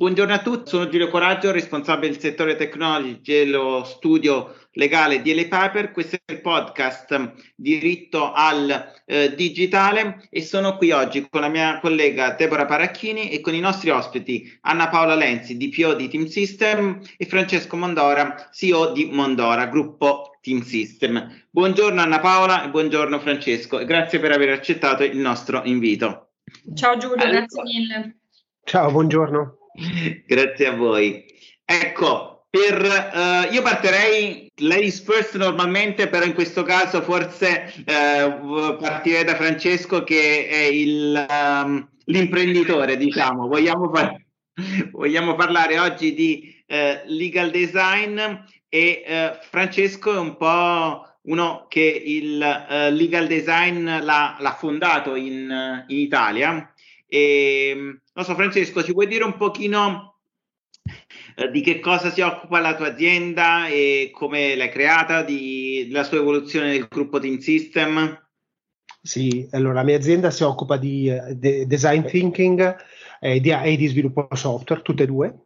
Buongiorno a tutti, sono Giulio Coraggio, responsabile del settore technology dello studio legale di LA Paper. Questo è il podcast Diritto al eh, Digitale e sono qui oggi con la mia collega Deborah Paracchini e con i nostri ospiti Anna Paola Lenzi, DPO di Team System e Francesco Mondora, CEO di Mondora, gruppo Team System. Buongiorno Anna Paola e buongiorno Francesco e grazie per aver accettato il nostro invito. Ciao Giulio, allora, grazie mille. Ciao, buongiorno. Grazie a voi. Ecco, per, uh, io partirei ladies first normalmente, però in questo caso forse uh, partirei da Francesco che è il, um, l'imprenditore, diciamo. Vogliamo, par- vogliamo, parlare oggi di uh, legal design e Francesco è un po' uno che il legal design l'ha, l'ha fondato in, in Italia e, non so, Francesco, ci puoi dire un pochino eh, di che cosa si occupa la tua azienda e come l'hai creata, di, della sua evoluzione nel gruppo Team System? Sì, allora la mia azienda si occupa di uh, de- design thinking eh, di, e di sviluppo software, tutte e due.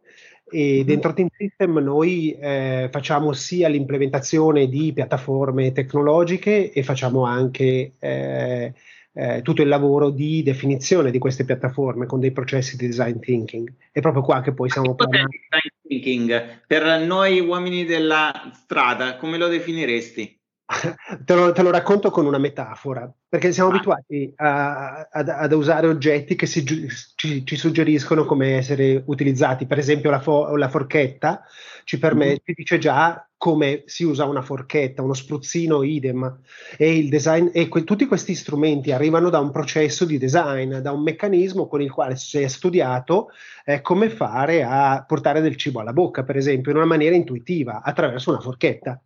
E mm-hmm. dentro Team System noi eh, facciamo sia l'implementazione di piattaforme tecnologiche e facciamo anche eh, eh, tutto il lavoro di definizione di queste piattaforme con dei processi di design thinking. È proprio qua che poi siamo parlando. Design thinking per noi uomini della strada, come lo definiresti? Te, lo, te, lo, racconto con una metafora, perché siamo ah. abituati a, a, ad usare oggetti che si, ci, ci, suggeriscono come essere utilizzati. Per esempio, la, fo, la forchetta ci, permette, mm-hmm. ci dice già come si usa una forchetta, uno spruzzino idem. E, il design, e que, tutti questi strumenti arrivano da un processo di design, da un meccanismo con il quale si è studiato eh, come fare a portare del cibo alla bocca, per esempio, in una maniera intuitiva, attraverso una forchetta.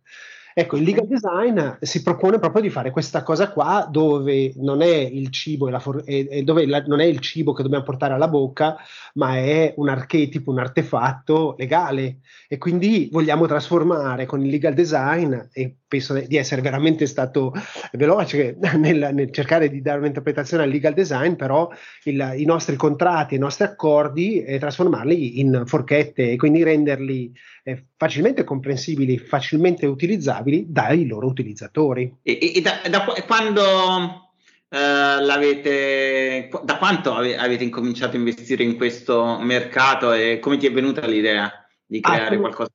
Ecco, il legal design si propone proprio di fare questa cosa qua dove non è il cibo, e for- e, e dove la, non è il cibo che dobbiamo portare alla bocca, ma è un archetipo, un artefatto legale. E quindi vogliamo trasformare con il legal design, e penso di essere veramente stato veloce nel, nel cercare di dare un'interpretazione al legal design, però il, i nostri contratti, i nostri accordi, e trasformarli in forchette e quindi renderli eh, facilmente comprensibili, facilmente utilizzabili dai loro utilizzatori. E, e da, da, quando Uh, l'avete, da quanto ave, avete incominciato a investire in questo mercato e come ti è venuta l'idea di ah, creare ah, qualcosa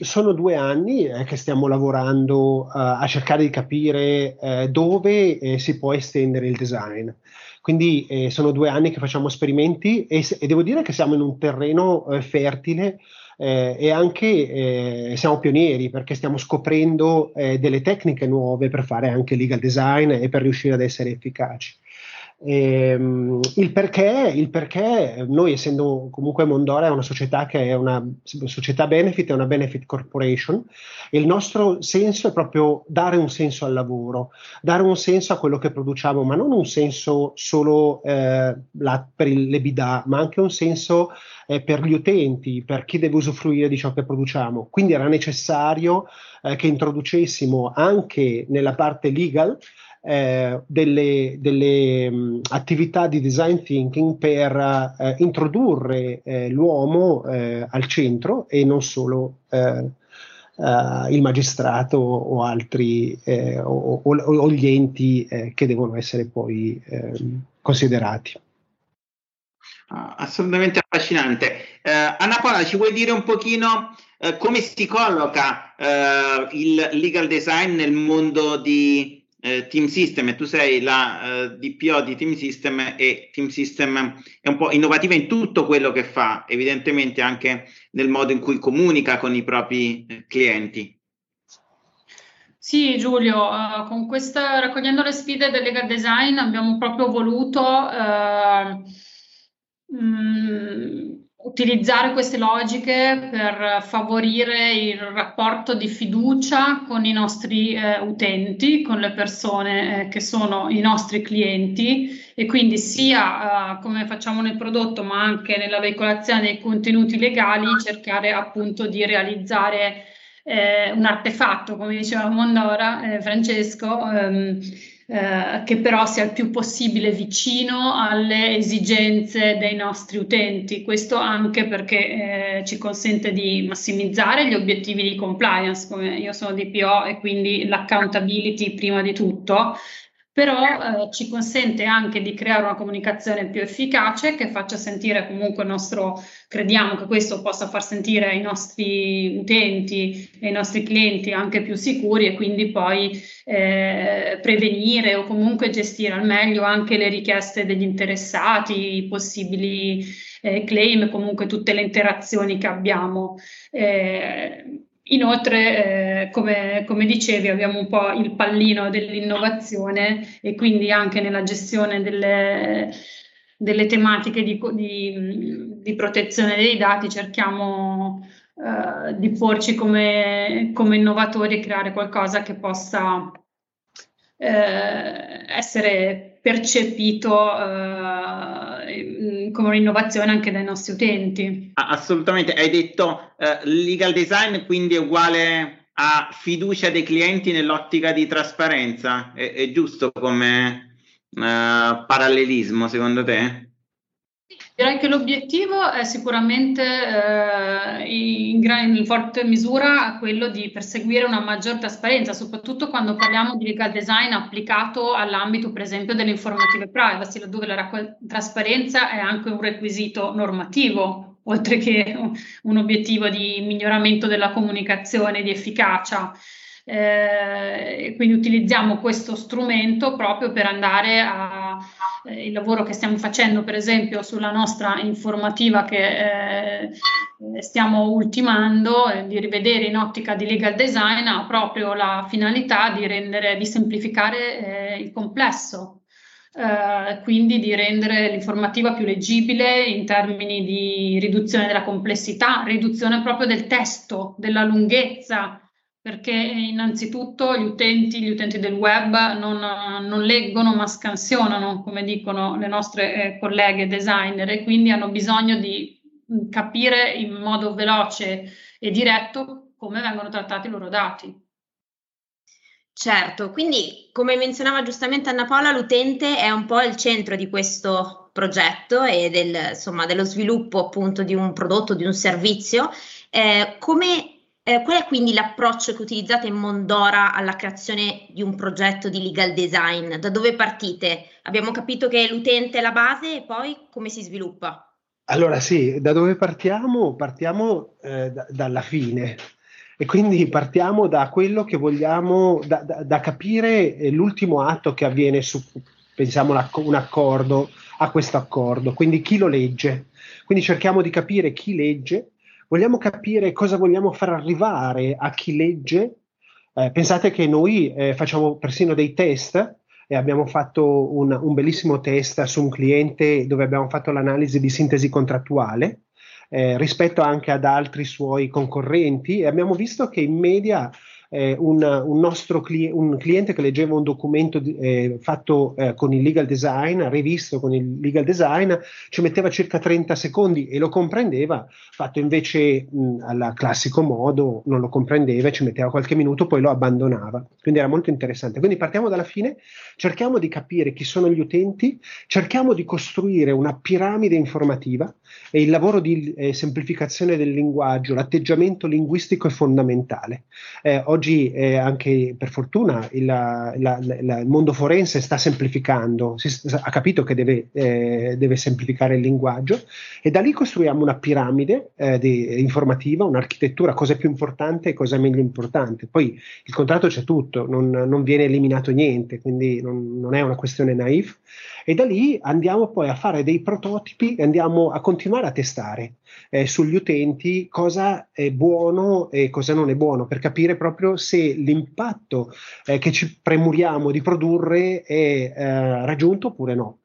Sono due anni eh, che stiamo lavorando uh, a cercare di capire uh, dove eh, si può estendere il design. Quindi eh, sono due anni che facciamo esperimenti e, e, devo dire che siamo in un terreno eh, fertile eh, e anche eh, siamo pionieri perché stiamo scoprendo eh, delle tecniche nuove per fare anche legal design e per riuscire ad essere efficaci. Ehm, il, perché, il, perché, noi essendo comunque Mondora è una società che è una società benefit, è una benefit corporation, il nostro senso è proprio dare un senso al lavoro, dare un senso a quello che produciamo, ma non un senso solo eh, la, per il, le ma anche un senso eh, per gli utenti, per chi deve usufruire di ciò che produciamo. Quindi era necessario eh, che introducessimo anche nella parte legal eh, delle, delle mh, attività di design thinking per eh, introdurre eh, l'uomo eh, al centro e non solo eh, eh, il magistrato o altri o, o, o, gli enti che devono essere poi ehm, considerati. Ah, assolutamente affascinante. Anna Paola, ci vuoi dire un pochino come si colloca il legal design nel mondo di eh, Team System e tu sei la eh, DPO di Team System e Team System è un po' innovativa in tutto quello che fa, evidentemente anche nel modo in cui comunica con i propri eh, clienti. Sì, Giulio, uh, con questa, raccogliendo le sfide del legal design abbiamo proprio voluto uh, mh, utilizzare queste logiche per favorire il rapporto di fiducia con i nostri eh, utenti, con le persone eh, che sono i nostri clienti e quindi sia eh, come facciamo nel prodotto ma anche nella veicolazione dei contenuti legali cercare appunto di realizzare eh, un artefatto, come diceva Mondora, eh, Francesco, ehm, eh, che però sia il più possibile vicino alle esigenze dei nostri utenti. Questo anche perché eh, ci consente di massimizzare gli obiettivi di compliance, come io sono DPO e quindi l'accountability prima di tutto, però eh, ci consente anche di creare una comunicazione più efficace che faccia sentire comunque il nostro, crediamo che questo possa far sentire i nostri utenti e i nostri clienti anche più sicuri e quindi poi eh, prevenire o comunque gestire al meglio anche le richieste degli interessati, i possibili eh, claim, comunque tutte le interazioni che abbiamo. Eh, Inoltre, eh, come, come, dicevi, abbiamo un po' il pallino dell'innovazione e quindi anche nella gestione delle, delle tematiche di, di, di, protezione dei dati cerchiamo eh, di porci come, come, innovatori e creare qualcosa che possa eh, essere percepito eh, come un'innovazione anche dai nostri utenti. Assolutamente, hai detto eh, legal design quindi è uguale a fiducia dei clienti nell'ottica di trasparenza, è, è giusto come eh, parallelismo secondo te? Direi che l'obiettivo è sicuramente eh, in, gran, in forte misura quello di perseguire una maggior trasparenza, soprattutto quando parliamo di legal design applicato all'ambito, per esempio, delle informative privacy, laddove la trasparenza è anche un requisito normativo, oltre che un obiettivo di miglioramento della comunicazione, di efficacia. Eh, quindi utilizziamo questo strumento proprio per andare a eh, il lavoro che stiamo facendo, per esempio, sulla nostra informativa che eh, stiamo ultimando, eh, di rivedere in ottica di legal design, ha proprio la finalità di rendere, di semplificare eh, il complesso. Uh, quindi di rendere l'informativa più leggibile in termini di riduzione della complessità, riduzione proprio del testo, della lunghezza, perché innanzitutto gli utenti, gli utenti del web non, non, leggono ma scansionano, come dicono le nostre eh, colleghe designer, e quindi hanno bisogno di mm, capire in modo veloce e diretto come vengono trattati i loro dati. Certo, quindi come menzionava giustamente Anna Paola, l'utente è un po' il centro di questo progetto e del, insomma, dello sviluppo appunto di un prodotto, di un servizio. Eh, come eh, qual è quindi l'approccio che utilizzate in Mondora alla creazione di un progetto di legal design? Da dove partite? Abbiamo capito che l'utente è la base e poi come si sviluppa? Allora sì, da dove partiamo? Partiamo eh, da, dalla fine e quindi partiamo da quello che vogliamo, da, da, da capire eh, l'ultimo atto che avviene su, pensiamo, un accordo, a questo accordo, quindi chi lo legge. Quindi cerchiamo di capire chi legge vogliamo capire cosa vogliamo far arrivare a chi legge. Eh, pensate che noi eh, facciamo persino dei test e abbiamo fatto un, un, bellissimo test su un cliente dove abbiamo fatto l'analisi di sintesi contrattuale eh, rispetto anche ad altri suoi concorrenti e abbiamo visto che in media eh, un, un, nostro cli- un cliente che leggeva un documento di, eh, fatto eh, con il legal design, rivisto con il legal design, ci metteva circa 30 secondi e lo comprendeva, fatto invece mh, al classico modo non lo comprendeva ci metteva qualche minuto, poi lo abbandonava. Quindi era molto interessante. Quindi partiamo dalla fine, cerchiamo di capire chi sono gli utenti, cerchiamo di costruire una piramide informativa e il lavoro di eh, semplificazione del linguaggio, l'atteggiamento linguistico è fondamentale. Eh, oggi eh, anche per fortuna il, la, la, la, il, mondo forense sta semplificando, si, ha capito che deve, eh, deve, semplificare il linguaggio e da lì costruiamo una piramide eh, di, informativa, un'architettura, cosa è più importante e cosa è meglio importante. Poi il contratto c'è tutto, non, non viene eliminato niente, quindi non, non è una questione naif e da lì andiamo poi a fare dei prototipi e andiamo a continuare a testare eh, sugli utenti cosa è buono e cosa non è buono per capire proprio se l'impatto eh, che ci premuriamo di produrre è eh, raggiunto oppure no.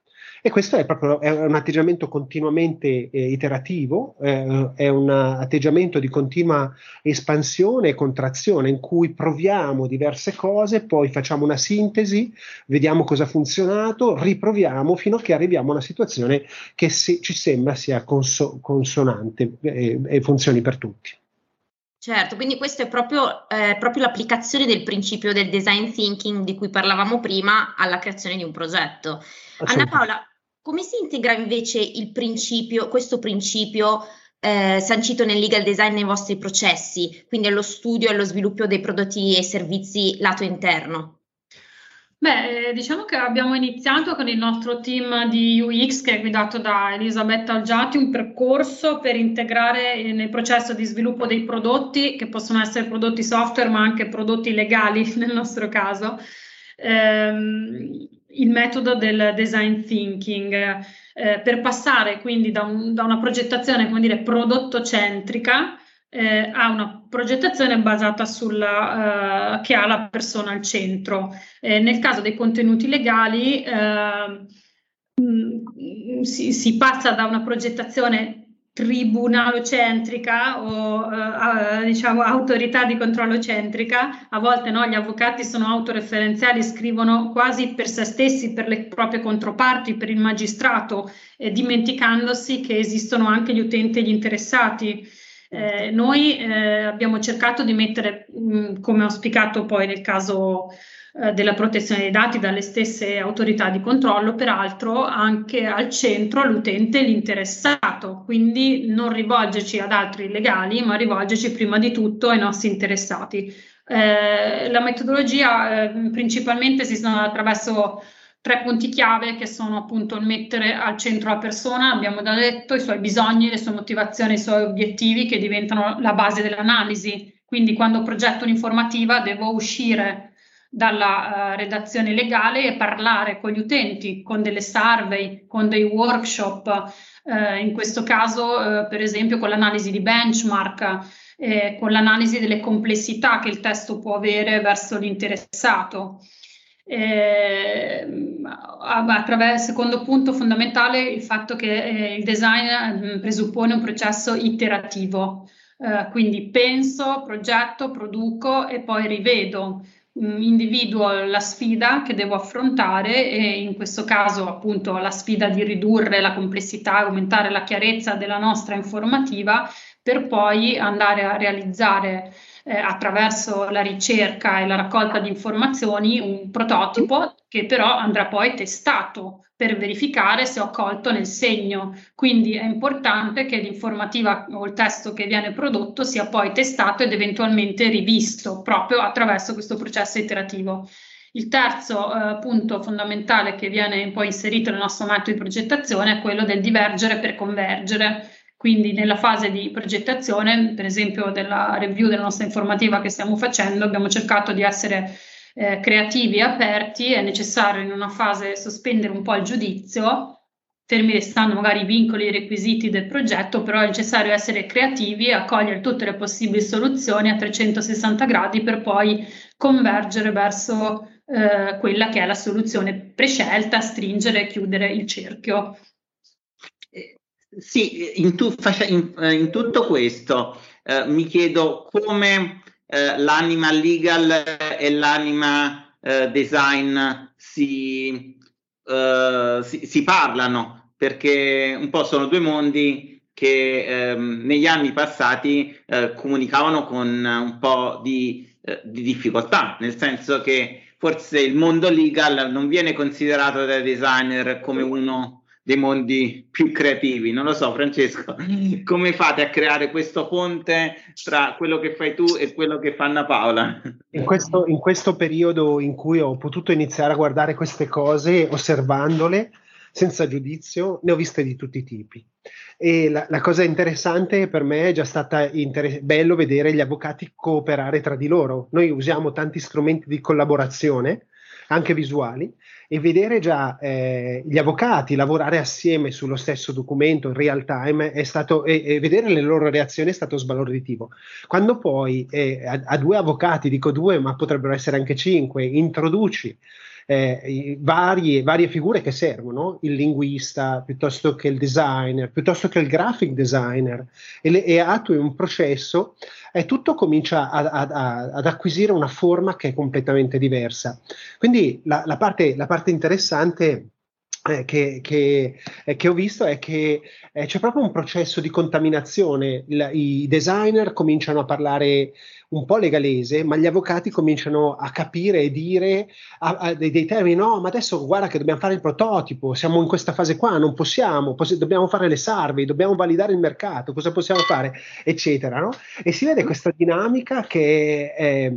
E questo è proprio è un atteggiamento continuamente eh, iterativo, eh, è un atteggiamento di continua espansione e contrazione in cui proviamo diverse cose, poi facciamo una sintesi, vediamo cosa ha funzionato, riproviamo fino a che arriviamo a una situazione che si, ci sembra sia conso- consonante e, e funzioni per tutti. Certo, quindi questo è proprio, eh, proprio, l'applicazione del principio del design thinking di cui parlavamo prima alla creazione di un progetto. Anna Paola, come si integra invece il principio, questo principio eh, sancito nel legal design nei vostri processi, quindi allo studio e allo sviluppo dei prodotti e servizi lato interno? Beh, eh, diciamo che abbiamo iniziato con il nostro team di UX che è guidato da Elisabetta Algiati un percorso per integrare nel processo di sviluppo dei prodotti, che possono essere prodotti software ma anche prodotti legali nel nostro caso, ehm, il metodo del design thinking. Eh, per passare quindi da, un, da, una progettazione, come dire, prodotto centrica eh, a una progettazione basata sulla, uh, che ha la persona al centro. Eh, nel caso dei contenuti legali eh, mh, si, si, passa da una progettazione tribunalocentrica o uh, diciamo autorità di controllo centrica, a volte no, gli avvocati sono autoreferenziali, scrivono quasi per se stessi, per le proprie controparti, per il magistrato, eh, dimenticandosi che esistono anche gli utenti e gli interessati. Eh, noi eh, abbiamo cercato di mettere, mh, come ho auspicato poi nel caso eh, della protezione dei dati dalle stesse autorità di controllo, peraltro anche al centro l'utente l'interessato, quindi non rivolgerci ad altri illegali, ma rivolgerci prima di tutto ai nostri interessati. Eh, la metodologia eh, principalmente si sono attraverso tre punti chiave che sono appunto il mettere al centro la persona, abbiamo già detto, i suoi bisogni, le sue motivazioni, i suoi obiettivi che diventano la base dell'analisi. Quindi quando progetto un'informativa devo uscire dalla uh, redazione legale e parlare con gli utenti, con delle survey, con dei workshop, uh, in questo caso uh, per esempio con l'analisi di benchmark, eh, con l'analisi delle complessità che il testo può avere verso l'interessato. Eh, attraverso, secondo punto fondamentale il fatto che eh, il design mh, presuppone un processo iterativo, eh, quindi penso, progetto, produco e poi rivedo. Mm, individuo la sfida che devo affrontare e in questo caso appunto la sfida di ridurre la complessità, aumentare la chiarezza della nostra informativa per poi andare a realizzare eh, attraverso la ricerca e la raccolta di informazioni un prototipo che però andrà poi testato per verificare se ho colto nel segno. Quindi è importante che l'informativa o il testo che viene prodotto sia poi testato ed eventualmente rivisto proprio attraverso questo processo iterativo. Il terzo eh, punto fondamentale che viene poi inserito nel nostro metodo di progettazione è quello del divergere per convergere. Quindi nella fase di progettazione, per esempio della review della nostra informativa che stiamo facendo, abbiamo cercato di essere eh, creativi e aperti, è necessario in una fase sospendere un po' il giudizio, fermi restando magari i vincoli e i requisiti del progetto, però è necessario essere creativi e accogliere tutte le possibili soluzioni a 360 gradi per poi convergere verso eh, quella che è la soluzione prescelta, stringere e chiudere il cerchio. Eh, sì, in, tu, in, eh, in tutto questo eh, mi chiedo come eh, l'anima legal e l'anima eh, design si, eh, si, si, parlano, perché un po' sono due mondi che ehm, negli anni passati eh, comunicavano con un po' di, eh, di difficoltà, nel senso che forse il mondo legal non viene considerato dai designer come uno dei mondi più creativi. Non lo so, Francesco, come fate a creare questo ponte tra quello che fai tu e quello che fa Anna Paola? In questo, in questo periodo in cui ho potuto iniziare a guardare queste cose, osservandole senza giudizio, ne ho viste di tutti i tipi. E la, la cosa interessante per me è già stata inter- bello vedere gli avvocati cooperare tra di loro. Noi usiamo tanti strumenti di collaborazione, anche visuali, e vedere già eh, gli avvocati lavorare assieme sullo stesso documento in real time è stato, e, e vedere le loro reazioni è stato sbalorditivo. Quando poi eh, a, a, due avvocati, dico due, ma potrebbero essere anche cinque, introduci eh, varie, varie, figure che servono, il linguista piuttosto che il designer, piuttosto che il graphic designer, e, le, e attui un processo, e tutto comincia a, a, a, ad acquisire una forma che è completamente diversa. Quindi la, la, parte, la parte interessante che, che, eh, che, ho visto è che eh, c'è proprio un processo di contaminazione. Il, I designer cominciano a parlare un po' legalese, ma gli avvocati cominciano a capire e dire a, a dei, dei, termini: no, ma adesso guarda che dobbiamo fare il prototipo, siamo in questa fase qua, non possiamo, poss- dobbiamo fare le survey, dobbiamo validare il mercato, cosa possiamo fare, eccetera. No? E si vede questa dinamica che è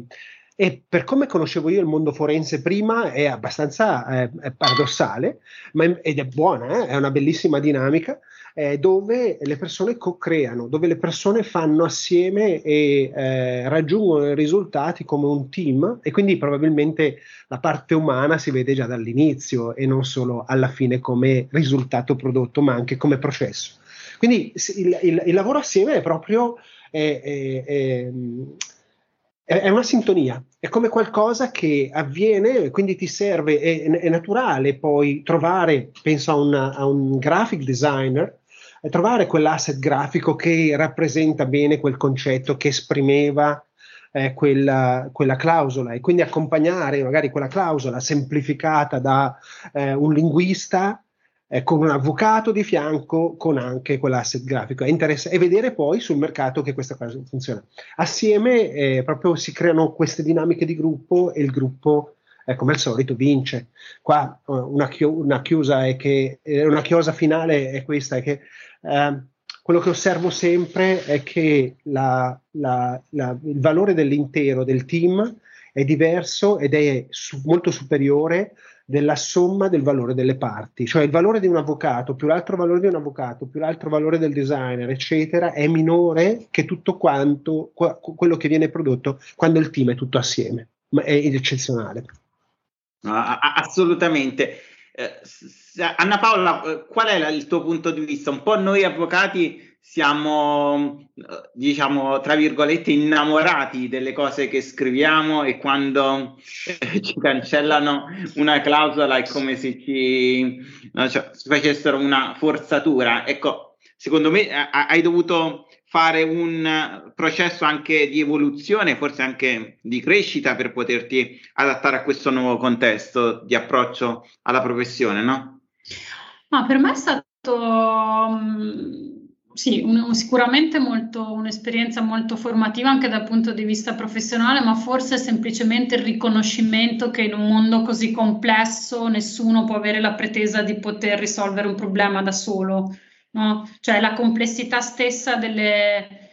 e per come conoscevo io il mondo forense prima è abbastanza eh, è paradossale, ma è, ed è buona, eh? è una bellissima dinamica eh, dove le persone co-creano, dove le persone fanno assieme e eh, raggiungono i risultati come un team e quindi probabilmente la parte umana si vede già dall'inizio e non solo alla fine come risultato prodotto, ma anche come processo. Quindi il, il, il lavoro assieme è proprio... È, è, è una sintonia, è come qualcosa che avviene, quindi ti serve, è, è naturale poi trovare, penso a, una, a un graphic designer, trovare quell'asset grafico che rappresenta bene quel concetto che esprimeva eh, quella, quella, clausola e quindi accompagnare magari quella clausola semplificata da eh, un linguista eh, con un avvocato di fianco con anche quell'asset grafico e, interessa- e vedere poi sul mercato che questa cosa funziona. Assieme eh, proprio si creano queste dinamiche di gruppo e il gruppo eh, come al solito vince. Qua uh, una, chi- una, chiusa è che eh, una chiosa finale è questa, è che ehm, quello che osservo sempre è che la, la, la, il valore dell'intero del team è diverso ed è su- molto superiore della somma del valore delle parti, cioè il valore di un avvocato più l'altro valore di un avvocato più l'altro valore del designer, eccetera, è minore che tutto quanto qu- quello che viene prodotto quando il team è tutto assieme, ma è eccezionale. assolutamente. Eh, Anna Paola, eh, qual è il tuo punto di vista? Un po' noi avvocati siamo, diciamo, tra virgolette, innamorati delle cose che scriviamo e quando eh, ci cancellano una clausola è come se ci, cioè, facessero una forzatura. Ecco, secondo me hai dovuto fare un processo anche di evoluzione, forse anche di crescita per poterti adattare a questo nuovo contesto di approccio alla professione, no? Ma per me è stato um sì, un, sicuramente molto, un'esperienza molto formativa anche dal punto di vista professionale, ma forse semplicemente il riconoscimento che in un mondo così complesso nessuno può avere la pretesa di poter risolvere un problema da solo, no? Cioè la complessità stessa delle,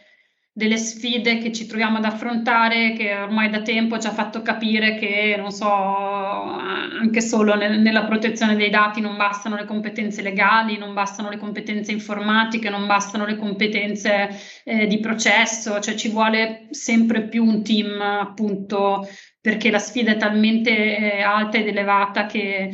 delle sfide che ci troviamo ad affrontare, che ormai da tempo ci ha fatto capire che, non so, anche solo nel, nella protezione dei dati non bastano le competenze legali, non bastano le competenze informatiche, non bastano le competenze eh, di processo, cioè ci vuole sempre più un team, appunto, perché la sfida è talmente eh, alta ed elevata che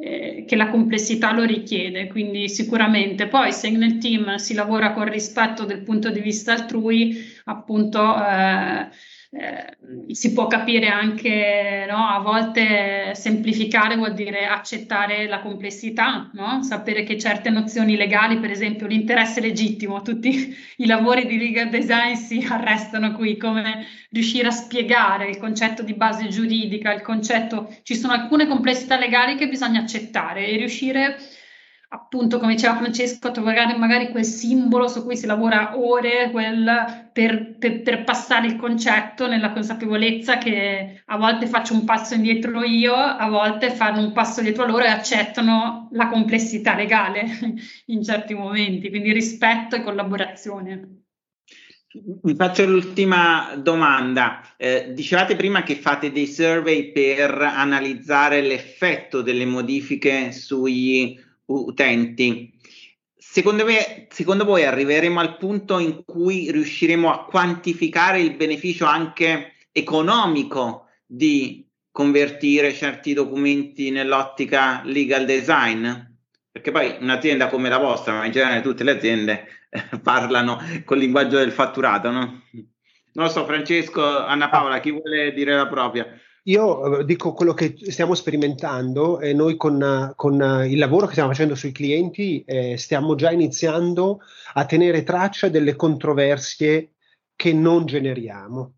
eh, che la complessità lo richiede, quindi sicuramente. Poi se nel team si lavora con rispetto del punto di vista altrui, appunto eh, eh, si può capire anche, no? a volte semplificare vuol dire accettare la complessità, no? sapere che certe nozioni legali, per esempio l'interesse legittimo, tutti i lavori di legal design si arrestano qui, come riuscire a spiegare il concetto di base giuridica, il concetto, ci sono alcune complessità legali che bisogna accettare e riuscire a appunto, come diceva Francesco, trovare magari quel simbolo su cui si lavora ore quel, per, per, per, passare il concetto nella consapevolezza che a volte faccio un passo indietro io, a volte fanno un passo dietro loro e accettano la complessità legale in certi momenti, quindi rispetto e collaborazione. Vi faccio l'ultima domanda. Eh, dicevate prima che fate dei survey per analizzare l'effetto delle modifiche sugli utenti. Secondo me, secondo voi arriveremo al punto in cui riusciremo a quantificare il beneficio anche economico di convertire certi documenti nell'ottica legal design? Perché poi un'azienda come la vostra, ma in generale tutte le aziende eh, parlano col linguaggio del fatturato, no? Non lo so, Francesco, Anna Paola, chi vuole dire la propria? Io eh, dico quello che stiamo sperimentando e noi con, con il lavoro che stiamo facendo sui clienti eh, stiamo già iniziando a tenere traccia delle controversie che non generiamo.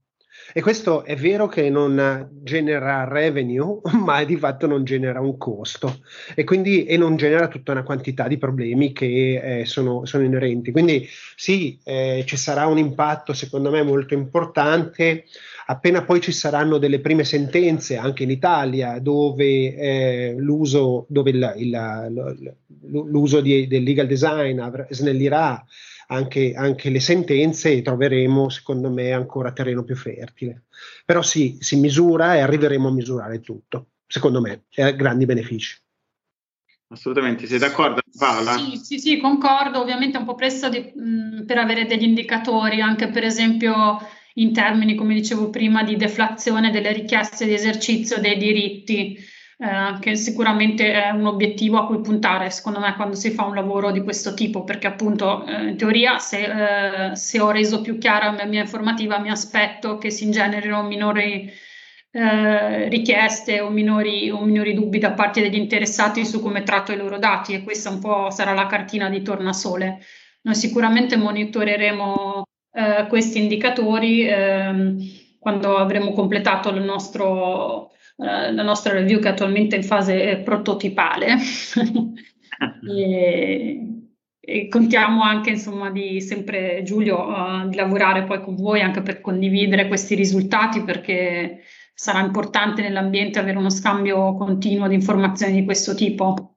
E questo è vero che non genera revenue, ma di fatto non genera un costo e quindi e non genera tutta una quantità di problemi che eh, sono, sono, inerenti. Quindi sì, eh, ci sarà un impatto secondo me molto importante appena poi ci saranno delle prime sentenze anche in Italia dove eh, l'uso, dove il, il, l'uso di, del legal design snellirà anche, anche, le sentenze e troveremo, secondo me, ancora terreno più fertile. Però sì, si misura e arriveremo a misurare tutto, secondo me, e ha grandi benefici. Assolutamente, sei d'accordo Paola? Sì, sì, sì concordo, ovviamente è un po' presto di, mh, per avere degli indicatori, anche per esempio in termini, come dicevo prima, di deflazione delle richieste di esercizio dei diritti eh, che sicuramente è un obiettivo a cui puntare, secondo me, quando si fa un lavoro di questo tipo, perché appunto eh, in teoria se, eh, se, ho reso più chiara la mia informativa mi aspetto che si ingenerino minori eh, richieste o minori, o minori, dubbi da parte degli interessati su come tratto i loro dati e questa un po' sarà la cartina di tornasole. Noi sicuramente monitoreremo eh, questi indicatori ehm, quando avremo completato il nostro eh, la nostra review che attualmente è in fase prototipale e, e, contiamo anche insomma di sempre Giulio uh, di lavorare poi con voi anche per condividere questi risultati perché sarà importante nell'ambiente avere uno scambio continuo di informazioni di questo tipo.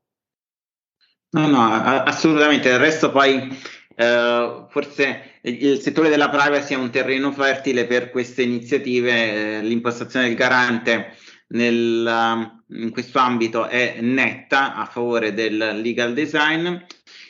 No, no, assolutamente. Il resto poi eh, forse il settore della privacy è un terreno fertile per queste iniziative, eh, l'impostazione del garante nel, um, in questo ambito è netta a favore del legal design.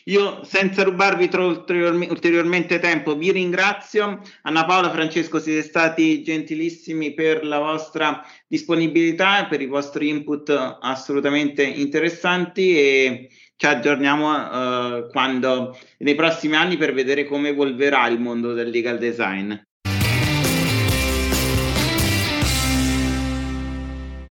Io senza rubarvi ulteriormente tempo vi ringrazio. Anna Paola, Francesco, siete stati gentilissimi per la vostra disponibilità e per i vostri input assolutamente interessanti e ci aggiorniamo uh, quando, nei prossimi anni per vedere come evolverà il mondo del legal design.